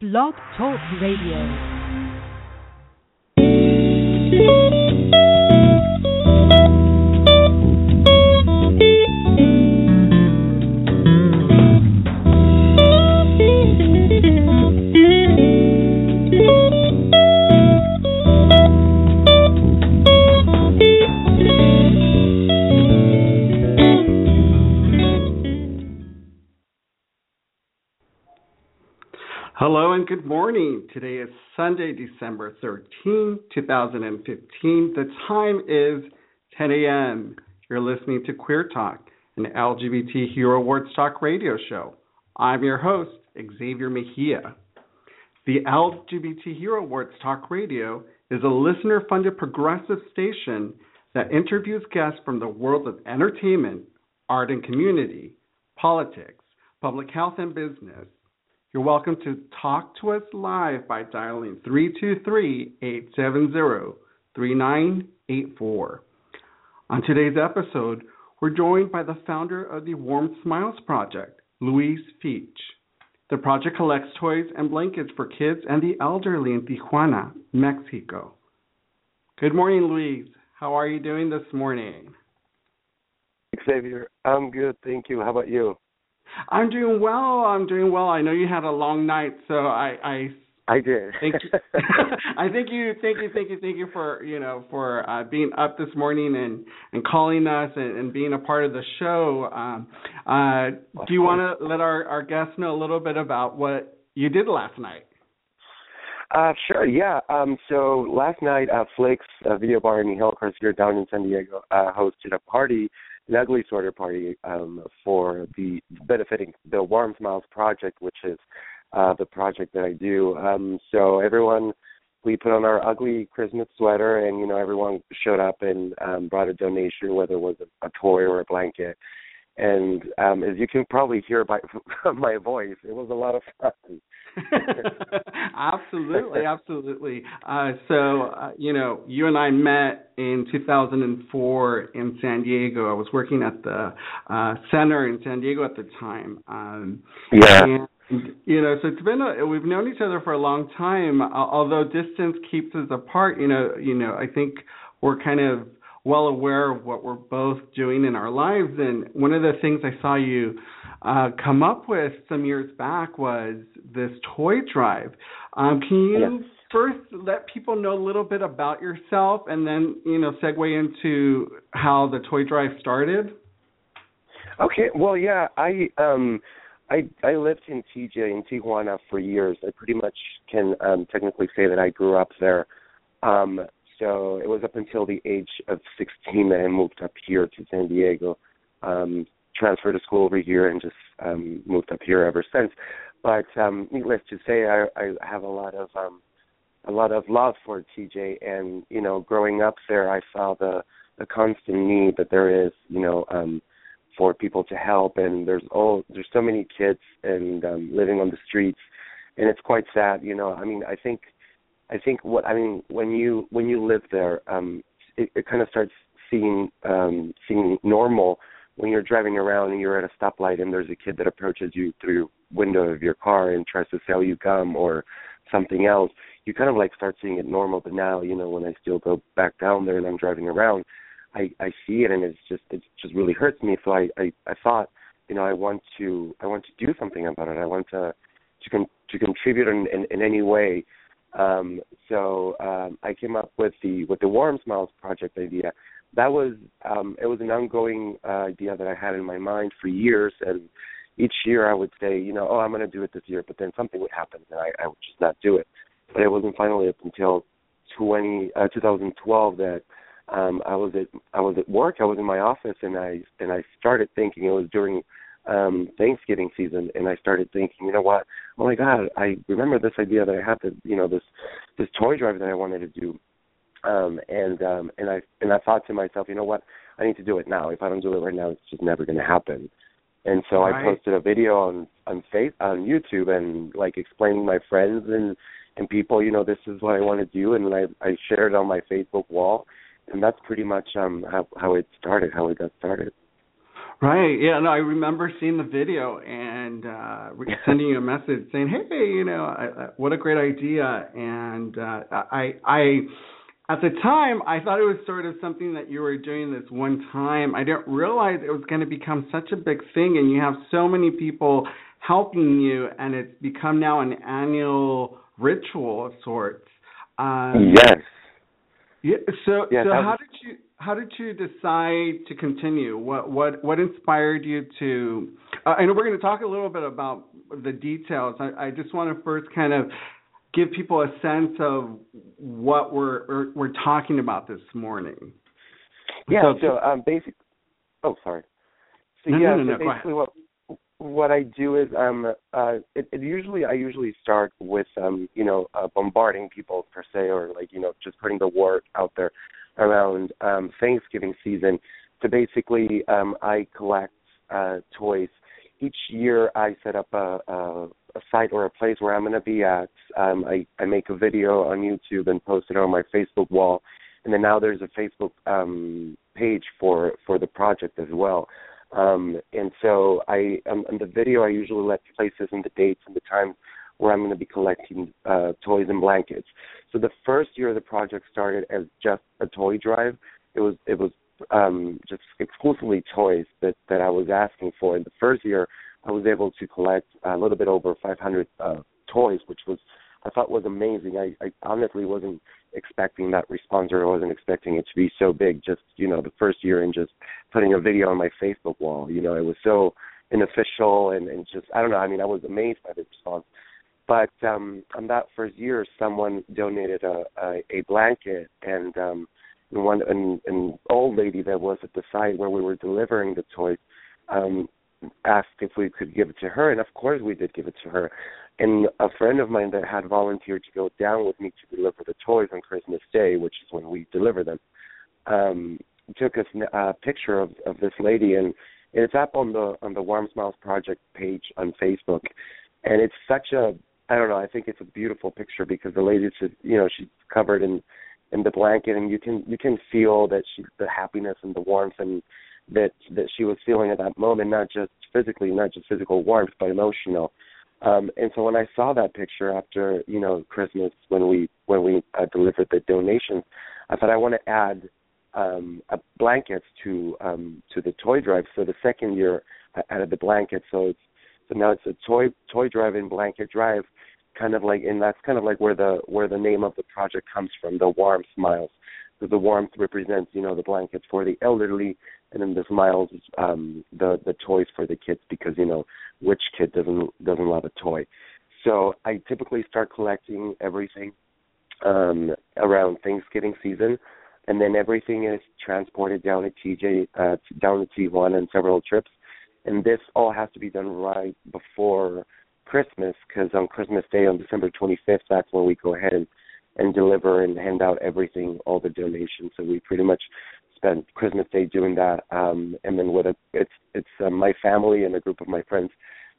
Blog Talk Radio. Good morning. Today is Sunday, December 13, 2015. The time is 10 a.m. You're listening to Queer Talk, an LGBT Hero Awards Talk radio show. I'm your host, Xavier Mejia. The LGBT Hero Awards Talk Radio is a listener funded progressive station that interviews guests from the world of entertainment, art and community, politics, public health, and business. You're welcome to talk to us live by dialing 323-870-3984. On today's episode, we're joined by the founder of the Warm Smiles Project, Luis Fitch. The project collects toys and blankets for kids and the elderly in Tijuana, Mexico. Good morning, Luis. How are you doing this morning? Xavier, I'm good, thank you. How about you? I'm doing well. I'm doing well. I know you had a long night, so I I I did. thank you. I thank you, thank you, thank you, thank you for you know for uh, being up this morning and and calling us and, and being a part of the show. Um, uh, do you want to let our our guests know a little bit about what you did last night? Uh, sure, yeah. Um, so last night, uh, Flicks uh, Video Bar in Hillcrest here down in San Diego, uh, hosted a party, an ugly sorter party, um, for the benefiting the Warm Smiles Project, which is uh, the project that I do. Um, so everyone, we put on our ugly Christmas sweater, and you know everyone showed up and um, brought a donation, whether it was a, a toy or a blanket. And um, as you can probably hear by my voice, it was a lot of fun. absolutely, absolutely. Uh, so, uh, you know, you and I met in 2004 in San Diego. I was working at the uh, center in San Diego at the time. Um, Yeah. And, you know, so it's been a, we've known each other for a long time. Although distance keeps us apart, you know, you know, I think we're kind of well aware of what we're both doing in our lives. And one of the things I saw you uh, come up with some years back was this toy drive. Um, can you Yes. first let people know a little bit about yourself, and then you know segue into how the toy drive started? Okay. Well, yeah. I um, I I lived in TJ in Tijuana for years. I pretty much can um, technically say that I grew up there. Um, so it was up until the age of 16 that I moved up here to San Diego. Um, transferred to school over here and just um, moved up here ever since. But um, needless to say, I, I have a lot of um, a lot of love for TJ, and you know, growing up there, I saw the the constant need that there is, you know, um, for people to help, and there's all there's so many kids and um, living on the streets, and it's quite sad, you know. I mean, I think I think what I mean when you when you live there, um, it, it kind of starts seeing um, seeing normal when you're driving around and you're at a stoplight and there's a kid that approaches you through window of your car and tries to sell you gum or something else, you kind of like start seeing it normal. But now, you know, when I still go back down there and I'm driving around, I I see it and it's just it just really hurts me. So I I, I thought, you know, I want to I want to do something about it. I want to to con- to contribute in, in in any way. Um, so um, I came up with the with the Warm Smiles project idea. That was um, it was an ongoing uh, idea that I had in my mind for years, and each year I would say, you know, oh, I'm going to do it this year, but then something would happen and I, I would just not do it. But it wasn't finally up until 20, uh, 2012 that um, I was at I was at work. I was in my office, and I and I started thinking. It was during um Thanksgiving season and I started thinking, you know what? Oh my god, I remember this idea that I had to, you know, this this toy drive that I wanted to do. Um and um and I and I thought to myself, you know what? I need to do it now. If I don't do it right now, it's just never going to happen. And so Right. I posted a video on on face on YouTube and like explaining my friends and and people, you know, this is what I want to do and I I shared it on my Facebook wall and that's pretty much um how how it started, how it got started. Right. Yeah. No, I remember seeing the video and uh sending you a message saying, "Hey, you know, I, I, what a great idea!" And uh, I, I, at the time, I thought it was sort of something that you were doing this one time. I didn't realize it was going to become such a big thing, and you have so many people helping you, and it's become now an annual ritual of sorts. Um, yes. Yeah. So, yes, so how did you? How did you decide to continue? What what what inspired you to? Uh, I know we're going to talk a little bit about the details. I, I just want to first kind of give people a sense of what we're we're, we're talking about this morning. Yeah. So, so um, basically, oh, sorry. So no, yeah, no, no, so basically what what I do is um uh it, it usually I usually start with um you know uh, bombarding people per se or like you know just putting the word out there around um, Thanksgiving season. So basically, um, I collect uh, toys. Each year, I set up a, a, a site or a place where I'm going to be at. Um, I, I make a video on YouTube and post it on my Facebook wall, and then now there's a Facebook um, page for for the project as well. Um, and so I, um, in the video, I usually let places and the dates and the times where I'm going to be collecting uh, toys and blankets. So the first year the project started as just a toy drive. It was it was um, just exclusively toys that that I was asking for. In the first year, I was able to collect a little bit over 500 uh, toys, which was I thought was amazing. I, I honestly wasn't expecting that response, or I wasn't expecting it to be so big. Just you know, the first year and just putting a video on my Facebook wall. You know, it was so unofficial and and just I don't know. I mean, I was amazed by the response. But um, on that first year, someone donated a, a, a blanket, and um, one an, an old lady that was at the site where we were delivering the toys um, asked if we could give it to her, and of course we did give it to her. And a friend of mine that had volunteered to go down with me to deliver the toys on Christmas Day, which is when we deliver them, um, took a uh, picture of, of this lady, and it's up on the on the Warm Smiles Project page on Facebook, and it's such a I don't know. I think it's a beautiful picture because the lady, just, you know, she's covered in in the blanket, and you can you can feel that she the happiness and the warmth and that that she was feeling at that moment, not just physically, not just physical warmth, but emotional. Um, and so when I saw that picture after you know Christmas when we when we uh, delivered the donations, I thought I want to add um, a blankets to um, to the toy drive. So the second year I added the blankets, so it's so now it's a toy toy drive in blanket drive kind of like and that's kind of like where the where the name of the project comes from the warm smiles. So the warmth represents you know the blankets for the elderly and then the smiles um the the toys for the kids because you know which kid doesn't doesn't love a toy. So i typically start collecting everything um around thanksgiving season and then everything is transported down to tj uh down to tijuana and several trips and this all has to be done right before Christmas because on Christmas Day on December 25th, that's when we go ahead and and deliver and hand out everything, all the donations. So we pretty much spend Christmas Day doing that, um, and then with a it's it's uh, my family and a group of my friends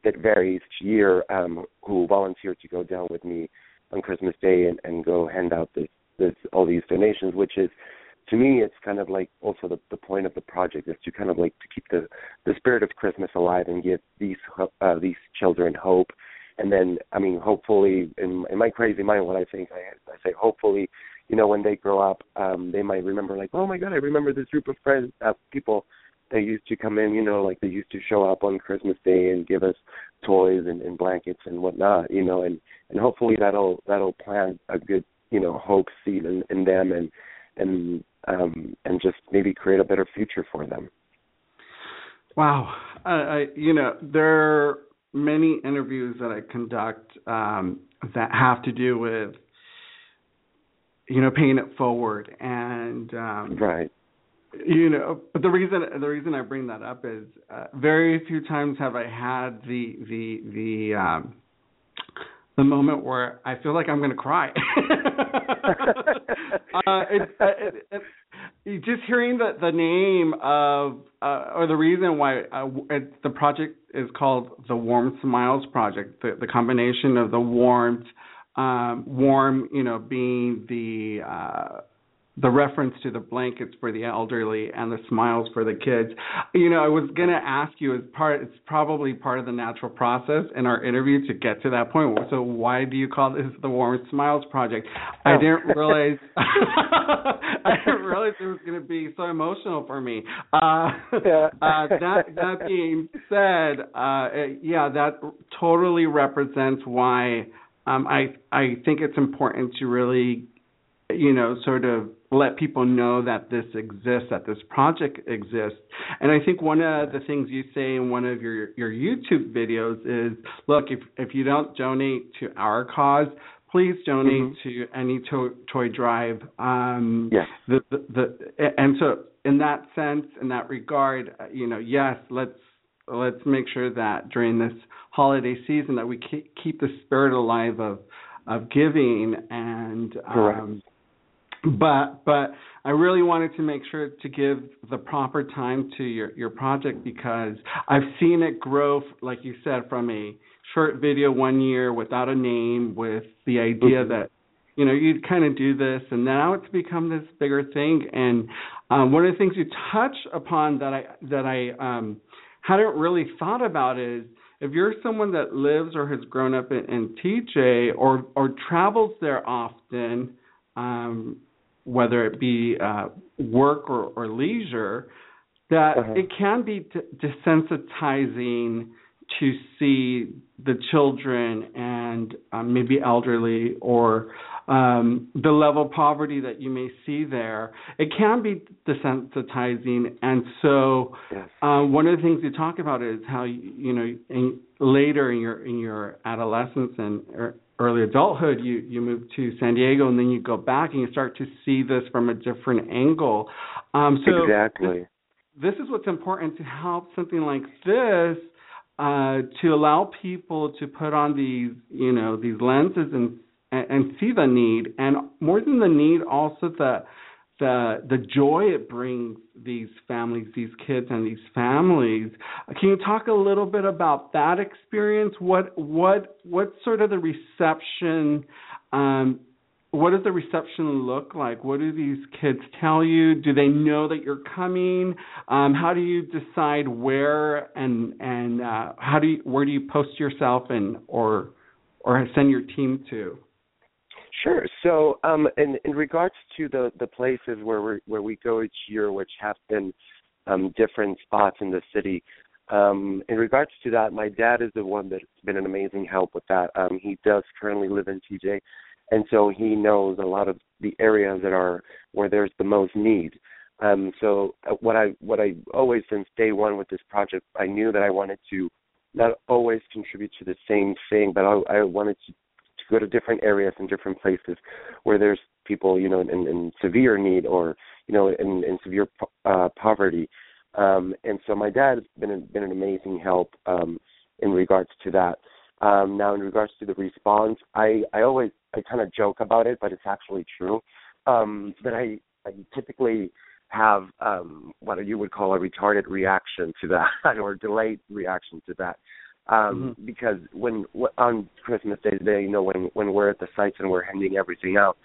that varies each year um, who volunteer to go down with me on Christmas Day and, and go hand out this, this all these donations, which is to me it's kind of like also the the point of the project is to kind of like to keep the the spirit of Christmas alive and give these uh, these children hope. And then, I mean, hopefully, in, in my crazy mind, what I think, I, I say, hopefully, you know, when they grow up, um, they might remember, like, oh my God, I remember this group of friends, uh, people that used to come in, you know, like they used to show up on Christmas Day and give us toys and, and blankets and whatnot, you know, and and hopefully that'll that'll plant a good, you know, hope seed in, in them and and um, and just maybe create a better future for them. Wow, uh, I, you know there are many interviews that I conduct um, that have to do with you know paying it forward and um, right. You know, but the reason the reason I bring that up is uh, very few times have I had the the the um, the moment where I feel like I'm going to cry. uh, it, it, it, just hearing the the name of uh, or the reason why uh, it, the project is called the Warm Smiles Project, the, the combination of the warmth, um, warm, you know, being the uh, the reference to the blankets for the elderly and the smiles for the kids. You know, I was going to ask you as part it's probably part of the natural process in our interview to get to that point. So why do you call this the Warm Smiles project? I oh. didn't realize I didn't realize it was going to be so emotional for me. Uh, yeah. uh, that that being said, uh, yeah, that totally represents why um, I I think it's important to really you know, sort of let people know that this exists, that this project exists. And I think one of the things you say in one of your your YouTube videos is, look, if if you don't donate to our cause, please donate mm-hmm. to any to- toy drive. Um, yes. The, the the and so in that sense, in that regard, you know, yes, let's let's make sure that during this holiday season that we keep the spirit alive of of giving and um, but but I really wanted to make sure to give the proper time to your your project because I've seen it grow like you said from a short video one year without a name with the idea mm-hmm. that you know you'd kind of do this and now it's become this bigger thing and um, one of the things you touch upon that I that I um, hadn't really thought about is if you're someone that lives or has grown up in, in TJ or or travels there often um, whether it be uh, work or, or, leisure, that uh-huh. it can be desensitizing to see the children and um, maybe elderly or um, the level of poverty that you may see there. It can be desensitizing, and so yes. um, one of the things you talk about is how you, you know in, later in your in your adolescence and er, early adulthood, you you move to San Diego, and then you go back and you start to see this from a different angle. Um, so exactly. This, this is what's important to help something like this uh, to allow people to put on these you know these lenses and and see the need, and more than the need, also the the the joy it brings these families, these kids, and these families. Can you talk a little bit about that experience? What what what sort of the reception? Um, what does the reception look like? What do these kids tell you? Do they know that you're coming? Um, how do you decide where and and uh, how do you, where do you post yourself and or or send your team to? Sure. So, um, in in regards to the the places where we where we go each year, which have been um, different spots in the city, um, in regards to that, my dad is the one that's been an amazing help with that. Um, he does currently live in TJ, and so he knows a lot of the areas that are where there's the most need. Um, so uh, what I what I always since day one with this project, I knew that I wanted to not always contribute to the same thing, but I, I wanted to go to different areas and different places where there's people, you know, in, in severe need or you know, in, in severe uh, poverty. Um, and so my dad has been a, been an amazing help um, in regards to that. Um, now, in regards to the response, I I always I kind of joke about it, but it's actually true. Um, that I I typically have um, what you would call a retarded reaction to that or delayed reaction to that um mm-hmm. because when on christmas day today you know when when we're at the sites and we're handing everything out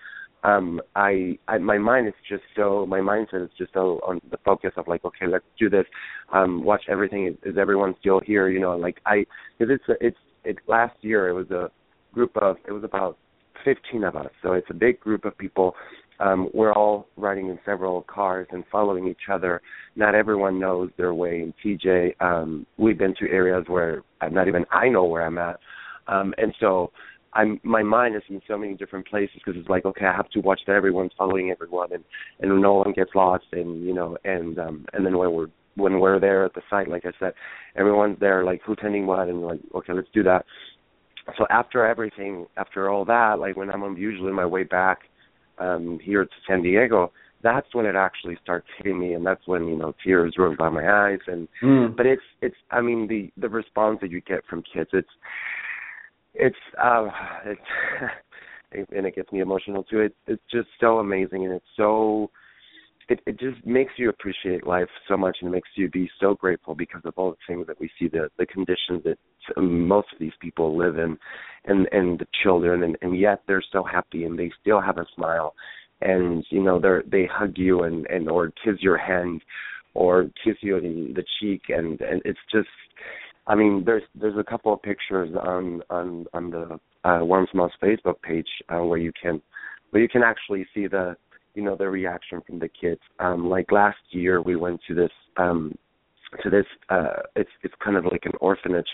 um I, I my mind is just so my mindset is just so on the focus of like okay let's do this um watch everything is, is everyone still here you know like i because it's it's it last year it was a group of it was about 15 of us so it's a big group of people um, we're all riding in several cars and following each other. Not everyone knows their way in TJ. Um, we've been to areas where not even I know where I'm at, um, and so I'm my mind is in so many different places because it's like okay, I have to watch that everyone's following everyone and and no one gets lost and you know and um, and then when we're when we're there at the site, like I said, everyone's there like who's tending what and like okay, let's do that. So after everything, after all that, like when I'm usually on my way back um here to San Diego, that's when it actually starts hitting me and that's when, you know, tears roll down my eyes and mm. but it's it's I mean the the response that you get from kids, it's it's uh it's and it gets me emotional too. It's it's just so amazing and it's so it it just makes you appreciate life so much and it makes you be so grateful because of all the things that we see the the conditions that most of these people live in and and the children and and yet they're so happy and they still have a smile and you know they're they hug you and and or kiss your hand or kiss you in the cheek and and it's just I mean there's there's a couple of pictures on on on the uh Warm Smiles Facebook page uh, where you can where you can actually see the you know the reaction from the kids. Um like last year we went to this um to this uh it's it's kind of like an orphanage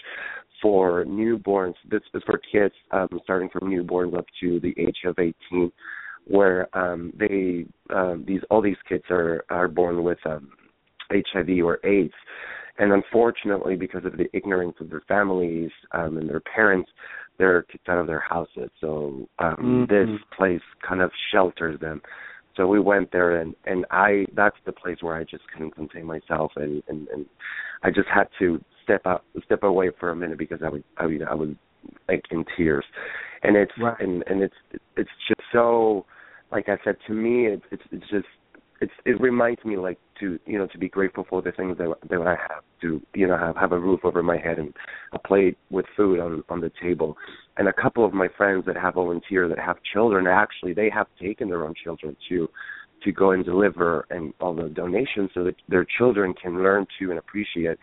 for newborns. This is for kids um starting from newborns up to the age of 18 where um they um these all these kids are are born with um HIV or AIDS. And unfortunately because of the ignorance of their families um and their parents they're kicked out of their houses. So um mm-hmm. this place kind of shelters them so we went there and and i that's the place where i just couldn't contain myself and and and i just had to step out step away for a minute because i would i mean i was like in tears and it's right. and and it's it's just so like i said to me it's it's it's just it's it reminds me like to you know to be grateful for the things that that I have to you know have have a roof over my head and a plate with food on on the table. And a couple of my friends that have volunteered that have children actually they have taken their own children to to go and deliver and all the donations so that their children can learn to and appreciate.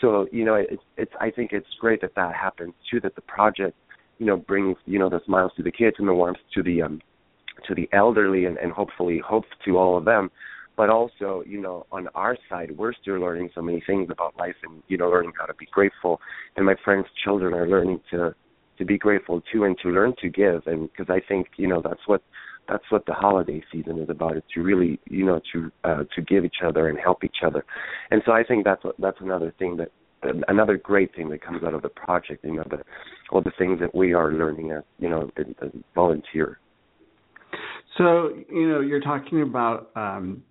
So you know it's it's I think it's great that that happens too that the project you know brings you know the smiles to the kids and the warmth to the um to the elderly and, and hopefully hope to all of them. But also you know on our side we're still learning so many things about life and you know learning how to be grateful. And my friends children are learning to to be grateful too and to learn to give. And because i think you know that's what that's what the holiday season is about. Is to really you know to uh to give each other and help each other. And so i think that's that's another thing that another great thing that comes out of the project you know the all the things that we are learning as you know as, as volunteer so, you know, you're talking about um,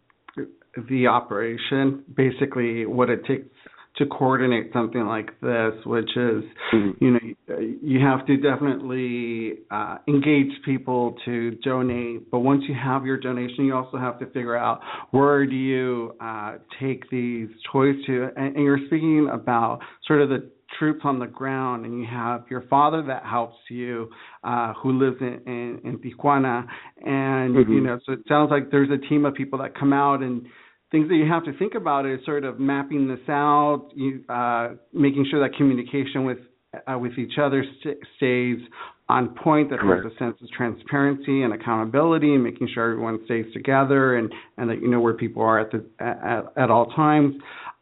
the operation, basically what it takes to coordinate something like this, which is, mm-hmm. you know, you have to definitely uh, engage people to donate. But once you have your donation, you also have to figure out where do you uh, take these toys to. And, and you're speaking about sort of the troops on the ground and you have your father that helps you uh who lives in in, in Tijuana and mm-hmm. you know so it sounds like there's a team of people that come out and things that you have to think about is sort of mapping this out you uh making sure that communication with uh, with each other st- stays on point that Correct. there's a sense of transparency and accountability and making sure everyone stays together and and that you know where people are at the at, at all times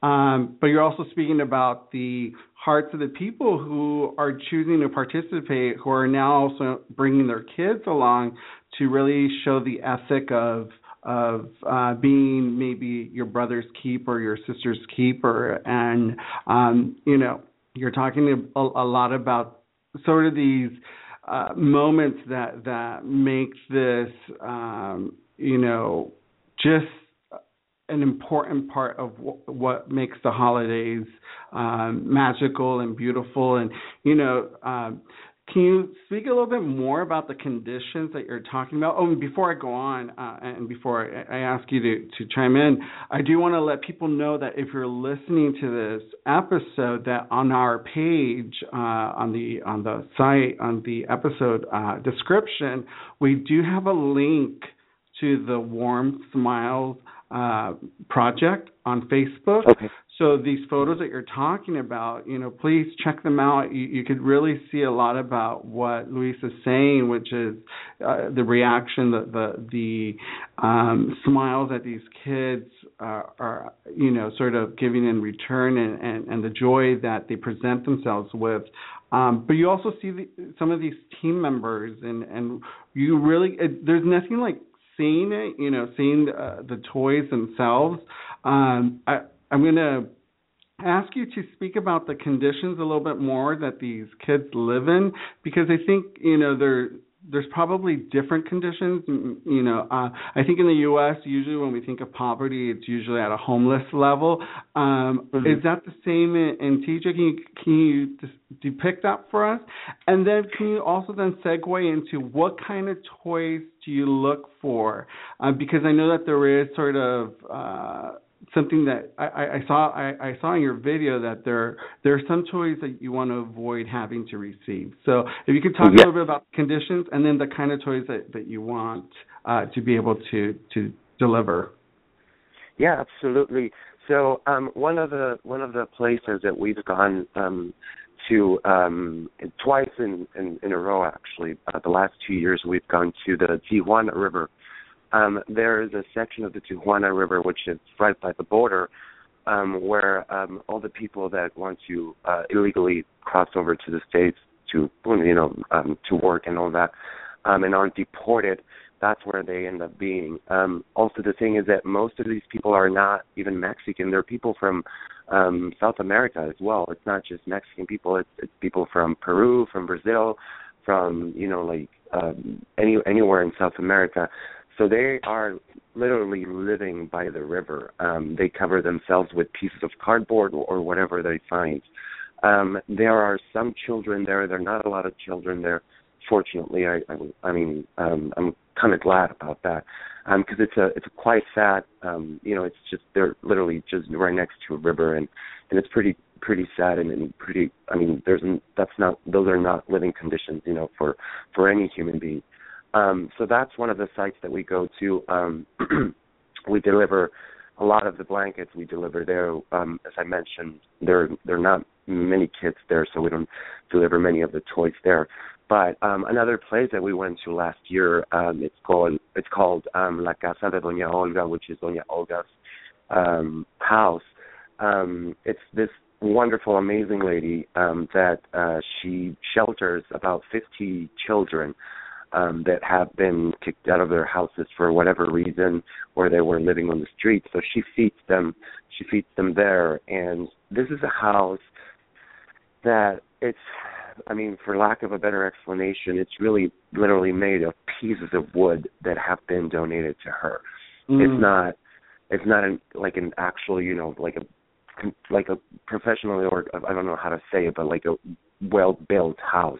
um, but you're also speaking about the hearts of the people who are choosing to participate, who are now also bringing their kids along to really show the ethic of of uh, being maybe your brother's keeper, your sister's keeper, and um, you know you're talking a, a lot about sort of these uh, moments that that make this um, you know just an important part of w- what makes the holidays um, magical and beautiful. And you know, um, can you speak a little bit more about the conditions that you're talking about? Oh, and before I go on, uh, and before I, I ask you to, to chime in, I do want to let people know that if you're listening to this episode, that on our page uh, on the on the site on the episode uh, description, we do have a link to the Warm Smiles uh, project on Facebook. Okay. So these photos that you're talking about, you know, please check them out. You, you could really see a lot about what Luis is saying, which is uh, the reaction, the the, the um, smiles that these kids are, are, you know, sort of giving in return, and, and, and the joy that they present themselves with. Um, but you also see the, some of these team members, and and you really it, there's nothing like seeing it, you know, seeing uh, the toys themselves. Um, I, I'm going to ask you to speak about the conditions a little bit more that these kids live in because I think you know they're there's probably different conditions. You know, uh, I think in the U.S. usually when we think of poverty, it's usually at a homeless level. Um, mm-hmm. Is that the same in, in TJ? Can you, can you depict that for us? And then can you also then segue into what kind of toys do you look for? Uh, because I know that there is sort of uh, something that I, I saw I, I, saw in your video that there there are some toys that you want to avoid having to receive. So if you could talk yes. a little bit about conditions and then the kind of toys that, that you want uh, to be able to to deliver. Yeah, absolutely. So um, one of the one of the places that we've gone um, to um, twice in, in, in a row actually. Uh, the last two years we've gone to the Tijuana River. Um, there is a section of the Tijuana River which is right by the border, um, where um, all the people that want to uh, illegally cross over to the states to you know um, to work and all that, um, and aren't deported, that's where they end up being. Um, also, the thing is that most of these people are not even Mexican; they're people from um, South America as well. It's not just Mexican people; it's, it's people from Peru, from Brazil, from you know like um, any anywhere in South America. So they are literally living by the river. Um, they cover themselves with pieces of cardboard or, whatever they find. Um, there are some children there. There are not a lot of children there. Fortunately, I, I, I mean, um, I'm kind of glad about that because um, it's a it's a quite sad. Um, you know, it's just they're literally just right next to a river, and and it's pretty pretty sad and, and pretty. I mean, there's that's not those are not living conditions, you know, for for any human being. Um, so that's one of the sites that we go to. Um, we deliver a lot of the blankets we deliver there. Um, as I mentioned, there there are not many kids there, so we don't deliver many of the toys there. But um, another place that we went to last year, um, it's called it's called um, La Casa de Doña Olga, which is Doña Olga's um, house. Um, it's this wonderful, amazing lady um, that uh, she shelters about 50 children um, that have been kicked out of their houses for whatever reason, or they were living on the streets. So she feeds them. She feeds them there, and this is a house that it's I mean, for lack of a better explanation, it's really literally made of pieces of wood that have been donated to her. Mm. It's not it's not an, like an actual, you know, like a like a professionally or I don't know how to say it, but like a well built house.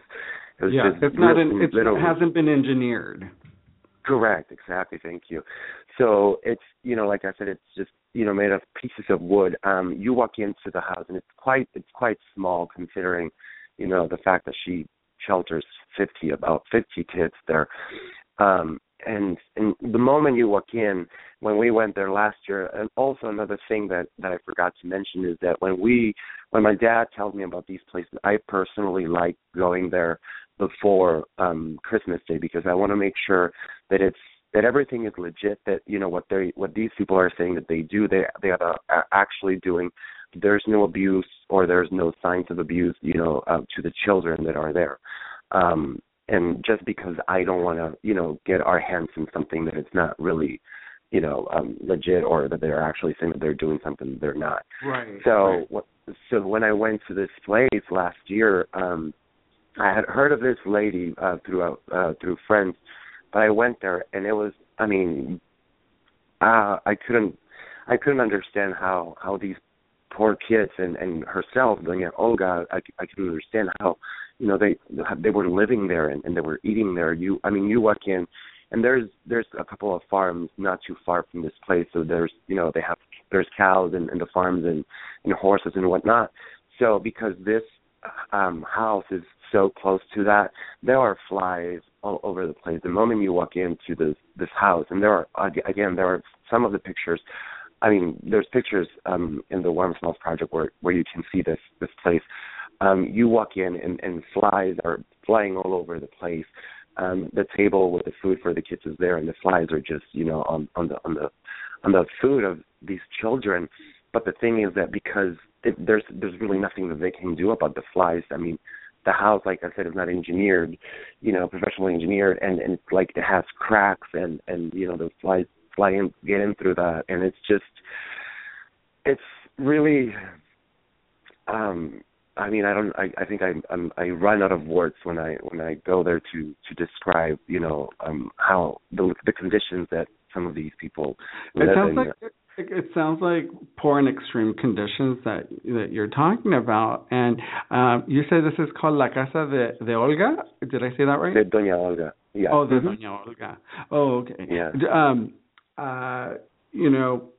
It yeah, it's not an, it's, it hasn't been engineered. Correct, exactly. Thank you. So it's you know, like I said, it's just you know made of pieces of wood. Um, you walk into the house and it's quite it's quite small considering you know the fact that she shelters 50 about 50 kids there um and and the moment you walk in when we went there last year and also another thing that that I forgot to mention is that when we when my dad tells me about these places I personally like going there before um Christmas Day because I want to make sure that it's that everything is legit that you know what they what these people are saying that they do they they are actually doing there's no abuse or there's no signs of abuse, you know, uh, to the children that are there. Um, and just because I don't want to, you know, get our hands in something that it's not really, you know, um, legit or that they're actually saying that they're doing something that they're not. Right. So, right. What, so when I went to this place last year, um, I had heard of this lady uh, through uh, through friends, but I went there and it was, I mean, uh, I couldn't, I couldn't understand how how these poor kids and and herself, Doña Olga, I, I can understand how you know they they were living there and, and they were eating there. You, I mean, you walk in, and there's there's a couple of farms not too far from this place. So there's you know they have there's cows and, and the farms and and horses and whatnot. So because this um house is so close to that, there are flies all over the place. The moment you walk into this this house, and there are again there are some of the pictures I mean, there's pictures um, in the Warm Smiles project where where you can see this this place. Um, you walk in and, and flies are flying all over the place. Um, the table with the food for the kids is there, and the flies are just you know on on the on the on the food of these children. But the thing is that because it, there's there's really nothing that they can do about the flies. I mean, the house, like I said, is not engineered, you know, professionally engineered, and and like it has cracks, and and you know the flies fly in, get in through that, and it's just, it's really, um, I mean, I don't. I, I think I I'm, I run out of words when I when I go there to to describe, you know, um, how the the conditions that some of these people it sounds in. Like, it, sounds like poor and extreme conditions that that you're talking about. And um, you said this is called La Casa de, de Olga. Did I say that right? De Doña Olga. Yeah. Oh, the mm-hmm. Doña Olga. Oh, okay. Yeah. Um, uh, you know,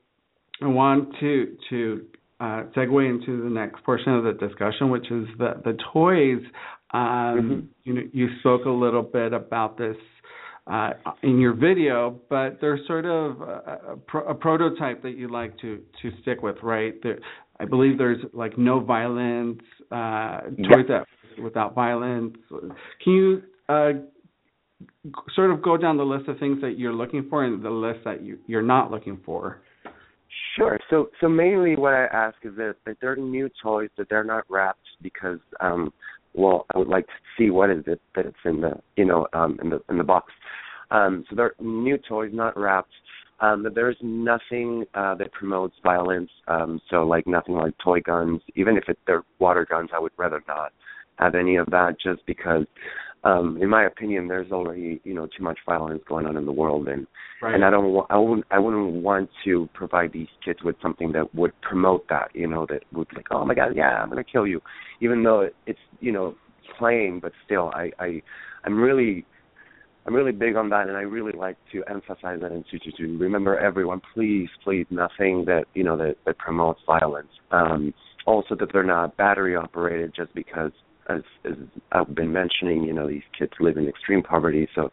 I want to to uh, segue into the next portion of the discussion, which is the the toys. Um, mm-hmm. You know, you spoke a little bit about this uh, in your video, but there's sort of a, a, a, prototype that you like to to stick with, right? There, I believe there's like no violence, uh, toys that without violence. Can you uh, sort of go down the list of things that you're looking for and the list that you, you're not looking for? Sure. So so mainly what I ask is that, that they're new toys that they're not wrapped because um well I would like to see what is it that it's in the you know um in the in the box. Um so they're new toys not wrapped. Um that there's nothing uh that promotes violence um so like nothing like toy guns even if it, they're water guns I would rather not have any of that just because um in my opinion there's already you know too much violence going on in the world and right. and I don't want I wouldn't I wouldn't want to provide these kids with something that would promote that you know that would be like oh my god yeah I'm going to kill you even though it's you know playing but still I I I'm really I'm really big on that, and I really like to emphasize that and to, to, to remember everyone, please, please, nothing that you know that, that promotes violence. Um, also, that they're not battery operated, just because as, as I've been mentioning, you know, these kids live in extreme poverty, so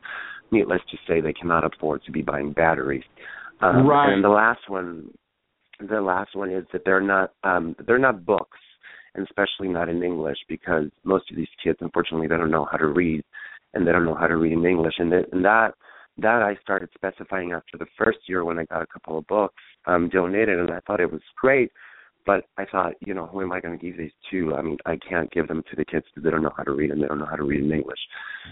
needless to say, they cannot afford to be buying batteries. Um, right. And the last one, the last one is that they're not um, they're not books, and especially not in English, because most of these kids, unfortunately, they don't know how to read, and they don't know how to read in English, and that and that that I started specifying after the first year when I got a couple of books um, donated, and I thought it was great but I thought, you know, who am I going to give these to? I mean, I can't give them to the kids because they don't know how to read and they don't know how to read in English.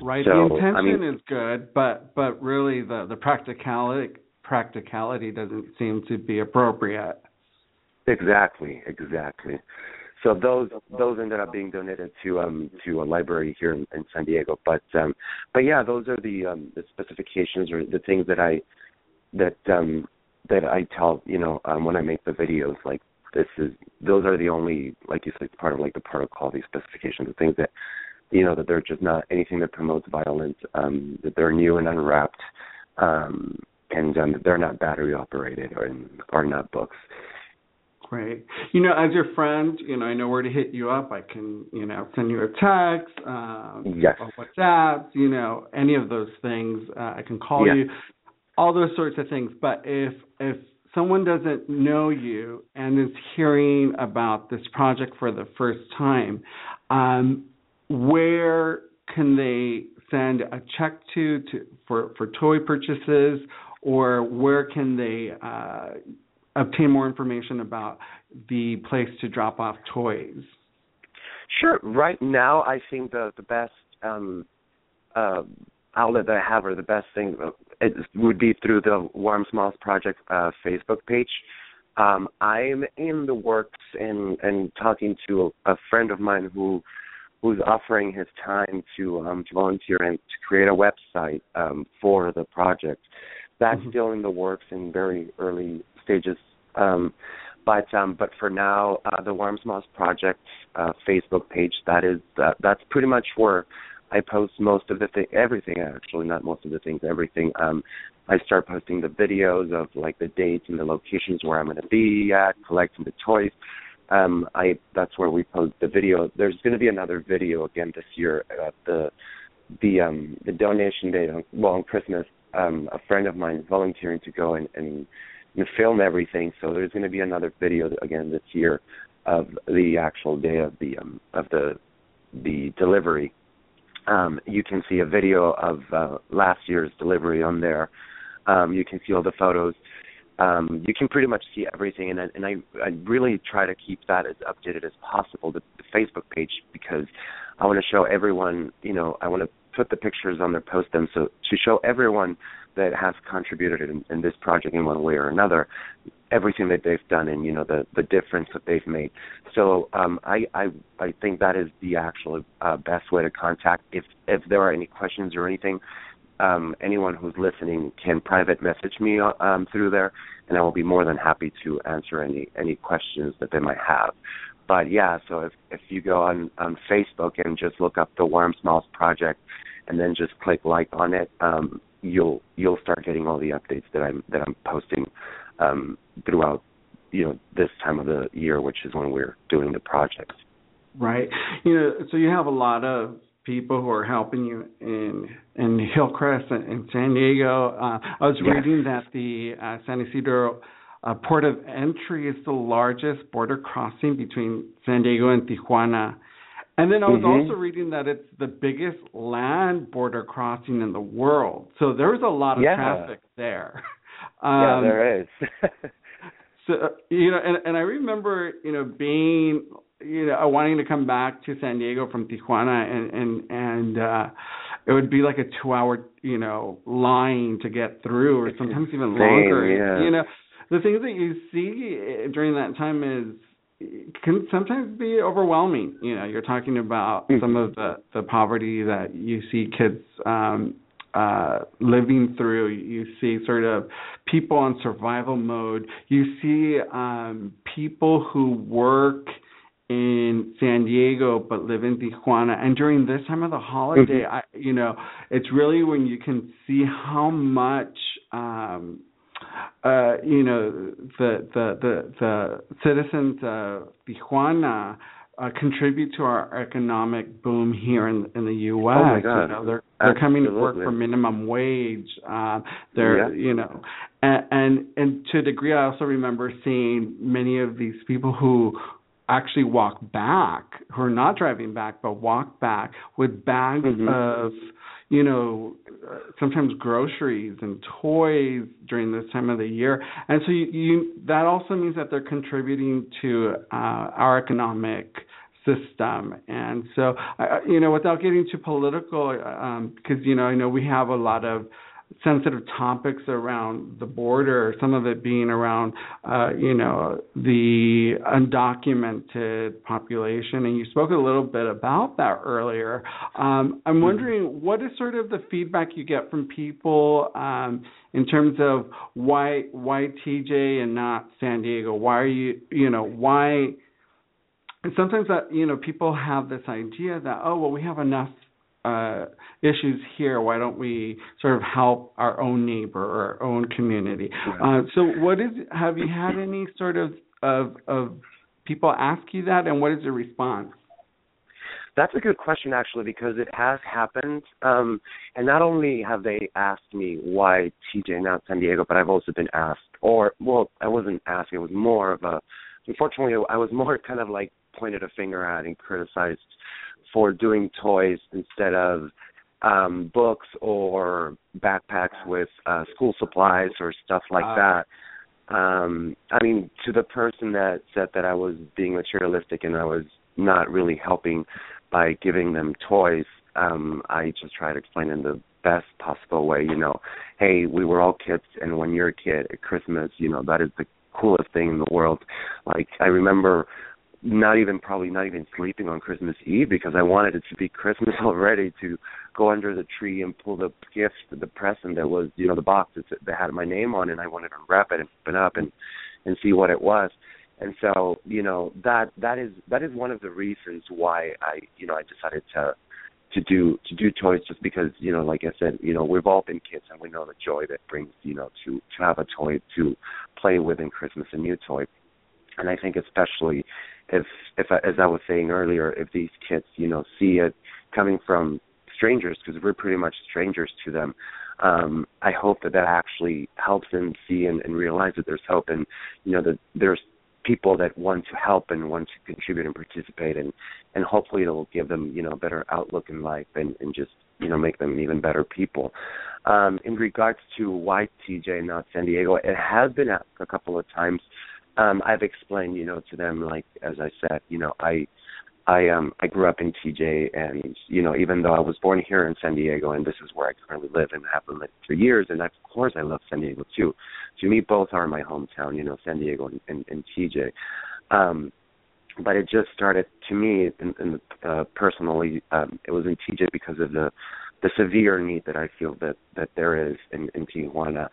Right. So, the intention I mean, is good, but but really the the practicality practicality doesn't seem to be appropriate. Exactly. Exactly. So those those ended up being donated to um to a library here in, in San Diego. But um but yeah, those are the um the specifications or the things that I that um that I tell you know um when I make the videos like this is those are the only like you said part of like the protocol these specifications the things that you know that they're just not anything that promotes violence um that they're new and unwrapped um and um they're not battery operated or are not books Great. You know, as your friend, you know, I know where to hit you up. I can, you know, send you a text, um, yes. or WhatsApp, you know, any of those things. Uh, I can call yes. you, all those sorts of things. But if if someone doesn't know you and is hearing about this project for the first time, um, where can they send a check to, to for, for toy purchases, or where can they uh, obtain more information about the place to drop off toys? Sure. Right now, I think the the best um, uh, outlet that I have, or the best thing, it would be through the Warm Smiles Project uh, Facebook page. Um, I'm in the works and and talking to a, a friend of mine who who's offering his time to um, to volunteer and to create a website um, for the project. That's mm-hmm. still in the works in very early stages. Um, but um, but for now, uh, the Warm Smiles Project uh, Facebook page that is uh, that's pretty much where I post most of the thing, everything actually, not most of the things, everything. Um, I start posting the videos of like the dates and the locations where I'm going to be at, collecting the toys. Um, I that's where we post the video. There's going to be another video again this year at the the um the donation day on well on Christmas. Um, a friend of mine is volunteering to go and, and, and film everything. So there's going to be another video again this year of the actual day of the um of the the delivery um, you can see a video of uh, last year's delivery on there. Um, you can see all the photos. Um, you can pretty much see everything, and, and I, I really try to keep that as updated as possible. The, the Facebook page because I want to show everyone. You know, I want to put the pictures on there, post them, so to show everyone that has contributed in, in this project in one way or another, everything that they've done and you know the the difference that they've made. So um, I I I think that is the actual uh, best way to contact. If if there are any questions or anything, um, anyone who's listening can private message me um, through there, and I will be more than happy to answer any any questions that they might have. But yeah, so if if you go on on Facebook and just look up the Warm Smiles Project, and then just click like on it, um, you'll you'll start getting all the updates that I'm that I'm posting um, throughout you know this time of the year, which is when we're doing the project. Right. You know, so you have a lot of people who are helping you in in Hillcrest and in San Diego. Uh, I was yes. reading that the uh, San Ysidro uh, port of entry is the largest border crossing between San Diego and Tijuana. And then I was mm-hmm. also reading that it's the biggest land border crossing in the world. So there's a lot of yeah. traffic there. Um, yeah, there is. so you know, and and I remember you know being you know wanting to come back to San Diego from Tijuana, and and and uh, it would be like a two hour you know line to get through, or sometimes even longer. Yeah. You know, the things that you see during that time is can sometimes be overwhelming. You know, you're talking about mm-hmm. some of the the poverty that you see kids um uh living through. You see sort of people on survival mode. You see um people who work in San Diego but live in Tijuana and during this time of the holiday mm-hmm. I you know it's really when you can see how much um uh, you know, the the the, the citizens of Tijuana uh, contribute to our economic boom here in in the U.S. Oh my God. You know, they're they're coming to work for minimum wage. Uh, they're Yeah. you know, and, and and to a degree, I also remember seeing many of these people who actually walk back, who are not driving back, but walk back with bags Mhm. of you know, sometimes groceries and toys during this time of the year, and so you, you that also means that they're contributing to uh, our economic system. And so, uh, you know, without getting too political, because um, you know, I know we have a lot of sensitive topics around the border, some of it being around, uh, you know, the undocumented population. And you spoke a little bit about that earlier. Um, I'm wondering what is sort of the feedback you get from people um, in terms of why why TJ and not San Diego? Why are you, you know, why? And sometimes that you know people have this idea that oh well we have enough uh, issues here. Why don't we sort of help our own neighbor or our own community? Uh, so, what is? Have you had any sort of of of people ask you that, and what is the response? That's a good question, actually, because it has happened. Um, and not only have they asked me why TJ, not San Diego, but I've also been asked, or well, I wasn't asked. It was more of a. Unfortunately, I was more kind of like pointed a finger at and criticized for doing toys instead of um books or backpacks with uh school supplies or stuff like Uh, that. Um i mean to the person that said that i was being materialistic and i was not really helping by giving them toys um i just tried to explain in the best possible way you know hey we were all kids and when you're a kid at christmas you know that is the coolest thing in the world. Like i remember not even probably not even sleeping on Christmas Eve because I wanted it to be Christmas already to go under the tree and pull the gift, the present that was, you know, the box that had my name on and I wanted to wrap it and open up and and see what it was. And so, you know, that that is that is one of the reasons why I, you know, I decided to to do to do toys just because, you know, like I said, you know, we've all been kids and we know the joy that brings, you know, to to have a toy to play with in Christmas, a new toy. And I think especially if if as I was saying earlier, if these kids you know see it coming from strangers because we're pretty much strangers to them, um, I hope that that actually helps them see and, and realize that there's hope and you know that there's people that want to help and want to contribute and participate and and hopefully it'll give them you know a better outlook in life and and just you know make them even better people. Um, in regards to why TJ not San Diego, it has been asked a couple of times um I've explained, you know, to them like as I said, you know, I I um I grew up in TJ and you know, even though I was born here in San Diego and this is where I currently live and have lived for years and of course I love San Diego too. To me both are my hometown, you know, San Diego and, and, and TJ. Um but it just started to me in, in uh personally um it was in TJ because of the the severe need that I feel that that there is in, in Tijuana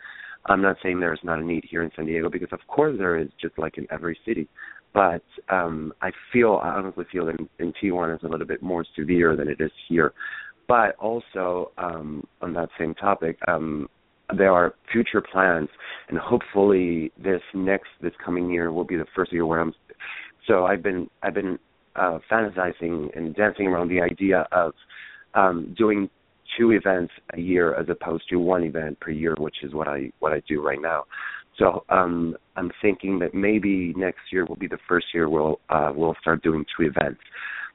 I'm not saying there's not a need here in San Diego because of course there is, just like in every city. But um I feel I honestly feel in, in Tijuana is a little bit more severe than it is here. But also um on that same topic, um there are future plans, and hopefully this next this coming year will be the first year where I'm. So I've been I've been uh, fantasizing and dancing around the idea of um, doing two events a year as opposed to one event per year, which is what I what I do right now. So um, I'm thinking that maybe next year will be the first year we'll uh, we'll start doing two events.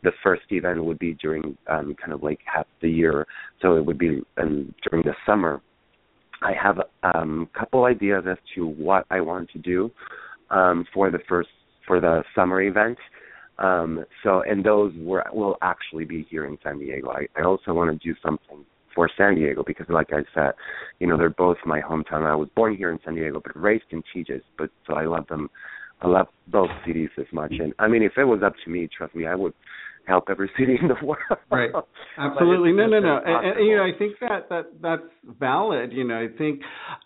The first event would be during um, kind of like half the year, so it would be um, during the summer. I have a um, couple ideas as to what I want to do um, for the first for the summer event. Um, so, and those were, will actually be here in San Diego. I, I also want to do something for San Diego because, like I said, you know, they're both my hometown. I was born here in San Diego, but raised in Tijes. But so I love them. I love both cities as much. And I mean, if it was up to me, trust me, I would help every city in the world. Right. Absolutely. no, no, no. And, and, you know, I think that that that's valid. You know, I think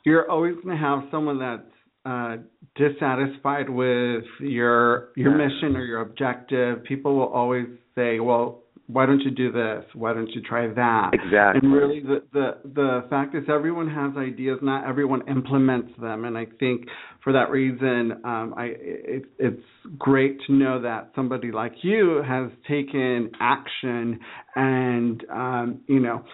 you're always going to have someone that's uh, dissatisfied with your your yeah. mission or your objective, people will always say, "Well, why don't you do this? Why don't you try that?" Exactly. And really, the the the fact is, everyone has ideas. Not everyone implements them, and I think for that reason, um, I it, it's great to know that somebody like you has taken action, and um, you know,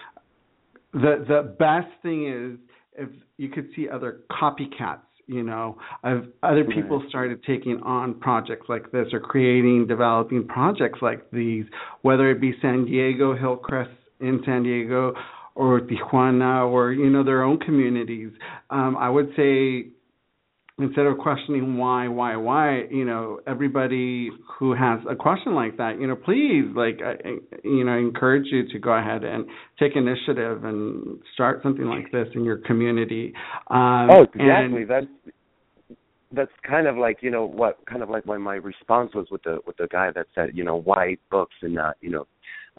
the the best thing is if you could see other copycats you know I've, other people started taking on projects like this or creating developing projects like these whether it be san diego hillcrest in san diego or tijuana or you know their own communities. Um, i would say instead of questioning why why why you know everybody who has a question like that you know please like I, you know I encourage you to go ahead and take initiative and start something like this in your community. Um, oh exactly. And, that's that's kind of like you know what kind of like when my response was with the with the guy that said you know why books and not you know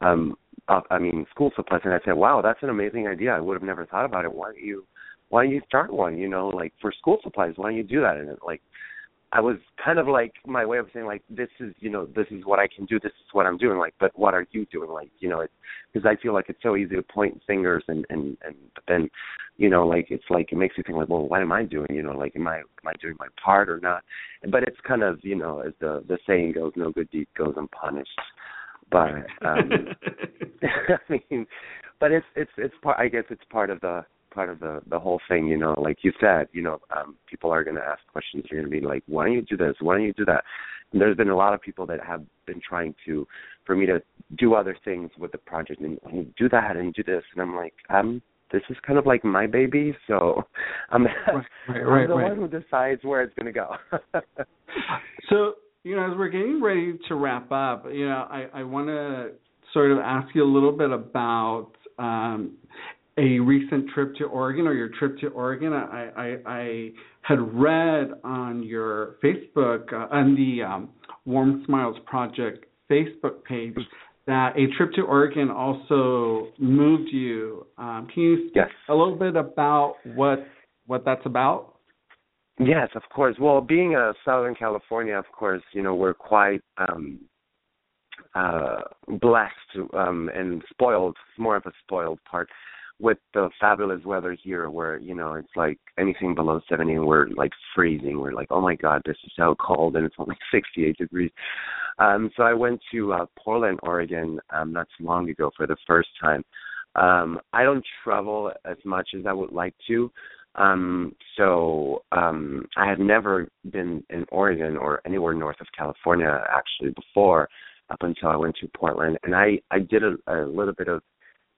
um I mean school supplies. And I said wow that's an amazing idea. I would have never thought about it. Why don't you why don't you start one? You know, like for school supplies, why don't you do that? And it, like, I was kind of like my way of saying like this is you know this is what I can do, this is what I'm doing. Like, but what are you doing? Like, you know, it's because I feel like it's so easy to point fingers and and and but then, you know, like it's like it makes you think like, well, what am I doing? You know, like am I am I doing my part or not? But it's kind of you know as the the saying goes, no good deed goes unpunished. But um I mean, but it's it's it's part. I guess it's part of the part of the the whole thing you know like you said you know um people are going to ask questions. You're going to be like why don't you do this? Why don't you do that? And there's been a lot of people that have been trying to for me to do other things with the project and, and do that and do this. And i'm like um this is kind of like my baby so i'm, right, right, I'm the one who decides where it's going to go. So you know as we're getting ready to wrap up you know i i want to sort of ask you a little bit about um, a recent trip to Oregon or your trip to Oregon. I, I, I had read on your Facebook, uh, on the um, Warm Smiles Project Facebook page, that a trip to Oregon also moved you. Um, can you speak yes. a little bit about what what that's about? Yes, of course. Well, being a Southern California, of course, you know we're quite um, uh, blessed um, and spoiled. More of a spoiled part with the fabulous weather here where you know it's like anything below 70 and we're like freezing. We're like oh my god this is so cold and it's only 68 degrees. Um so i went to uh portland oregon um not too long ago for the first time. Um i don't travel as much as i would like to. Um so um i had never been in oregon or anywhere north of california actually before up until i went to portland. And i i did a, a little bit of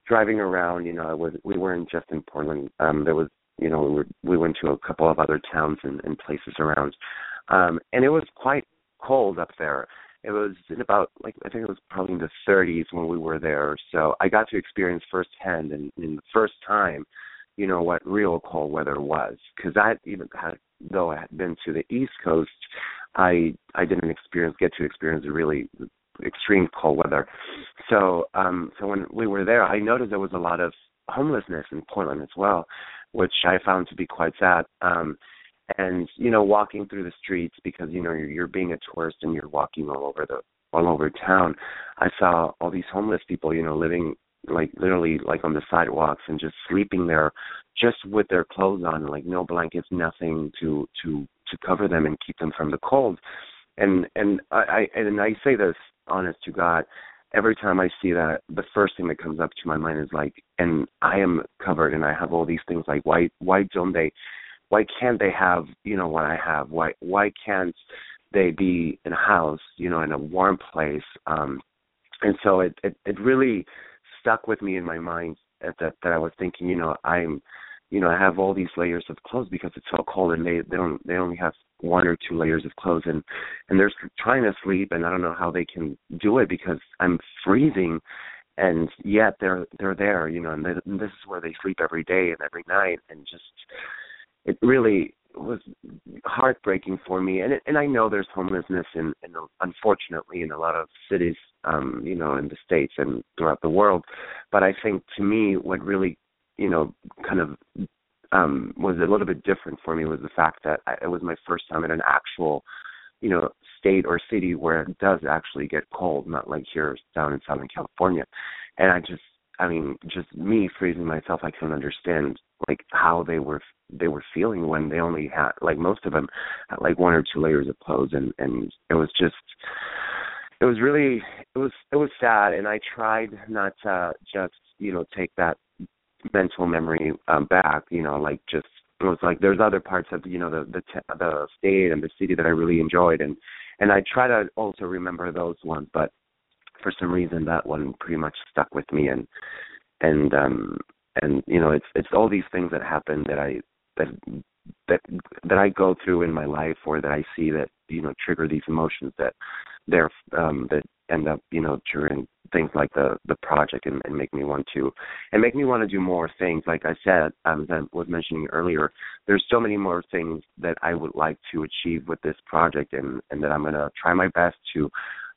driving around, you know, I was we weren't just in Portland. Um, there was, you know, we, were, we went to a couple of other towns and, and places around, um, and it was quite cold up there. It was in about like I think it was probably in the 30s when we were there. So I got to experience firsthand, and in the first time, you know, what real cold weather was. Because I even had, though I had been to the East Coast, I I didn't experience get to experience really extreme cold weather. So um so when we were there I noticed there was a lot of homelessness in Portland as well, which I found to be quite sad. Um and you know walking through the streets because you know you're, you're being a tourist and you're walking all over the all over town. I saw all these homeless people, you know, living like literally like on the sidewalks and just sleeping there just with their clothes on like no blankets nothing to to to cover them and keep them from the cold and and i, I and i say this honest to god every time i see that the first thing that comes up to my mind is like and i am covered and i have all these things like why why don't they why can't they have you know what i have? Why why can't they be in a house you know in a warm place? Um and so it it, it really stuck with me in my mind that that I was thinking, you know, I'm you know, I have all these layers of clothes because it's so cold and they they don't they only have one or two layers of clothes and and they're trying to sleep and I don't know how they can do it because I'm freezing and yet they're they're there, you know, and, they, and this is where they sleep every day and every night and just it really was heartbreaking for me and it, and I know there's homelessness in, in unfortunately in a lot of cities um you know in the states and throughout the world but I think to me what really you know kind of um was a little bit different for me was the fact that I, it was my first time in an actual you know state or city where it does actually get cold not like here down in southern california. And i just i mean just me freezing myself i couldn't understand like how they were they were feeling when they only had like most of them had like one or two layers of clothes and and it was just it was really it was it was sad. And i tried not to just you know take that mental memory um back you know like just it was like there's other parts of you know the the t- the state and the city that i really enjoyed. And and i try to also remember those ones but for some reason that one pretty much stuck with me. And and um and you know it's it's all these things that happen that i that that that i go through in my life or that i see that you know trigger these emotions that they're um that end up you know during things like the the project and, and make me want to and make me want to do more things like i said um, as i was mentioning earlier there's so many more things that i would like to achieve with this project and and that i'm going to try my best to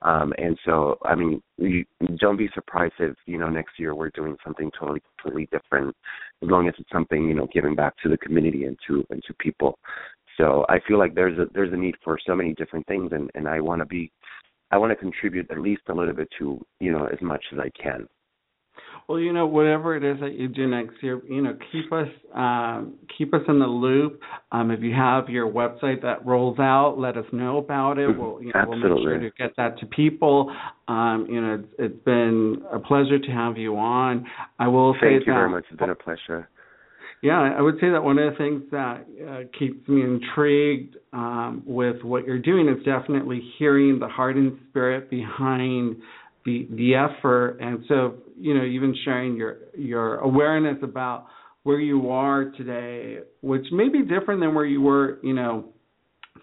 um, and so, I mean, you, don't be surprised if you know next year we're doing something totally, totally different, as long as it's something you know giving back to the community and to and to people. So I feel like there's a there's a need for so many different things, and and I want to be, I want to contribute at least a little bit to you know as much as I can. Well, you know, whatever it is that you do next year, you know, keep us um, keep us in the loop. Um, if you have your website that rolls out, let us know about it. We'll you know Absolutely. we'll make sure to get that to people. Um, you know, it's, it's been a pleasure to have you on. I will say Thank you very much. It's been a pleasure. Yeah, I would say that one of the things that uh, keeps me intrigued um, with what you're doing is definitely hearing the heart and spirit behind the the effort. And so you know even sharing your your awareness about where you are today which may be different than where you were you know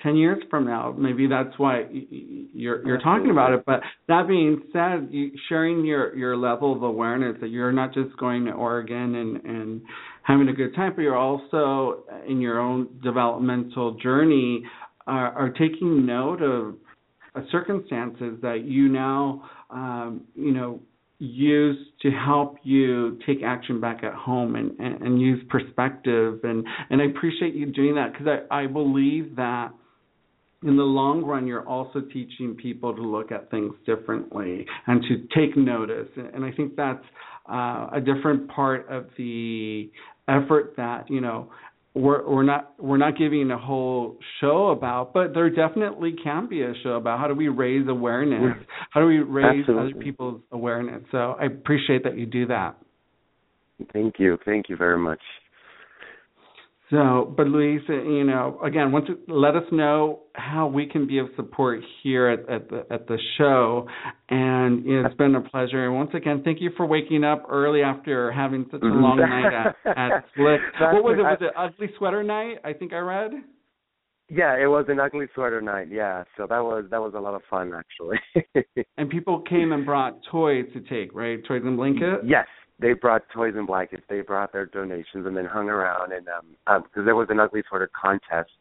10 years from now. Maybe that's why you're you're talking about it. But that being said you, sharing your your level of awareness that you're not just going to Oregon and and having a good time but you're also in your own developmental journey are, are taking note of circumstances that you now um, you know, use to help you take action back at home and, and, and use perspective. And, and I appreciate you doing that because I, I believe that in the long run, you're also teaching people to look at things differently and to take notice. And I think that's uh, a different part of the effort that, you know, we're we're not we're not giving a whole show about, but there definitely can be a show about how do we raise awareness, how do we raise Absolutely. other people's awareness. So I appreciate that you do that. Thank you, thank you very much. So, but Luis, you know, again, once let us know how we can be of support here at, at the at the show, and you know, it's been a pleasure. And once again, thank you for waking up early after having such a mm-hmm. long night at, at Split. What was it? Was it ugly sweater night? I think I read. Yeah, it was an ugly sweater night. Yeah, so that was that was a lot of fun actually. and people came and brought toys to take, right? Toys and blankets. Yes, they brought toys and blankets. They brought their donations and then hung around and um because um, there was an ugly sort of contest,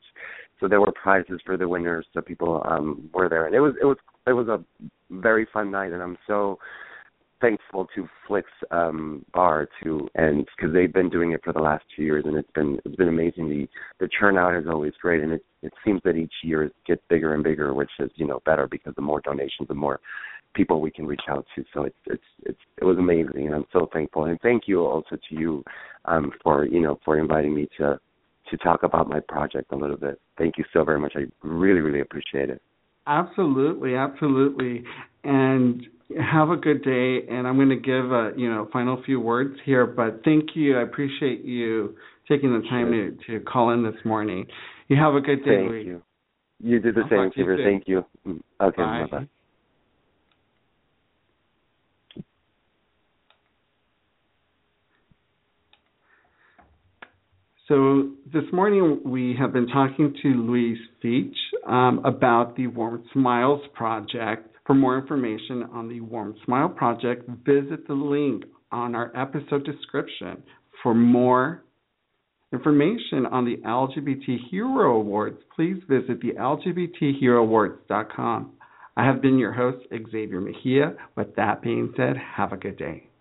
so there were prizes for the winners. So people um were there, and it was it was it was a very fun night, and I'm so thankful to Flicks um, Bar too, and because they've been doing it for the last two years, and it's been it's been amazing. The the turnout is always great, and it it seems that each year it gets bigger and bigger, which is you know better because the more donations, the more people we can reach out to. So it's it's it's it was amazing, and I'm so thankful. And thank you also to you um, for you know for inviting me to to talk about my project a little bit. Thank you so very much. I really really appreciate it. Absolutely, absolutely. And have a good day. And I'm going to give a you know final few words here, but thank you. I appreciate you taking the time sure. to to call in this morning. You have a good day. Thank Lee. you. You do the I'll same, Kiva. Thank you. Mm, okay, bye bye. So this morning we have been talking to Luis Fitch um, about the Warm Smiles Project. For more information on the Warm Smile Project, visit the link on our episode description. For more information on the LGBT Hero Awards, please visit the LGBTHeroAwards.com. I have been your host, Xavier Mejia. With that being said, have a good day.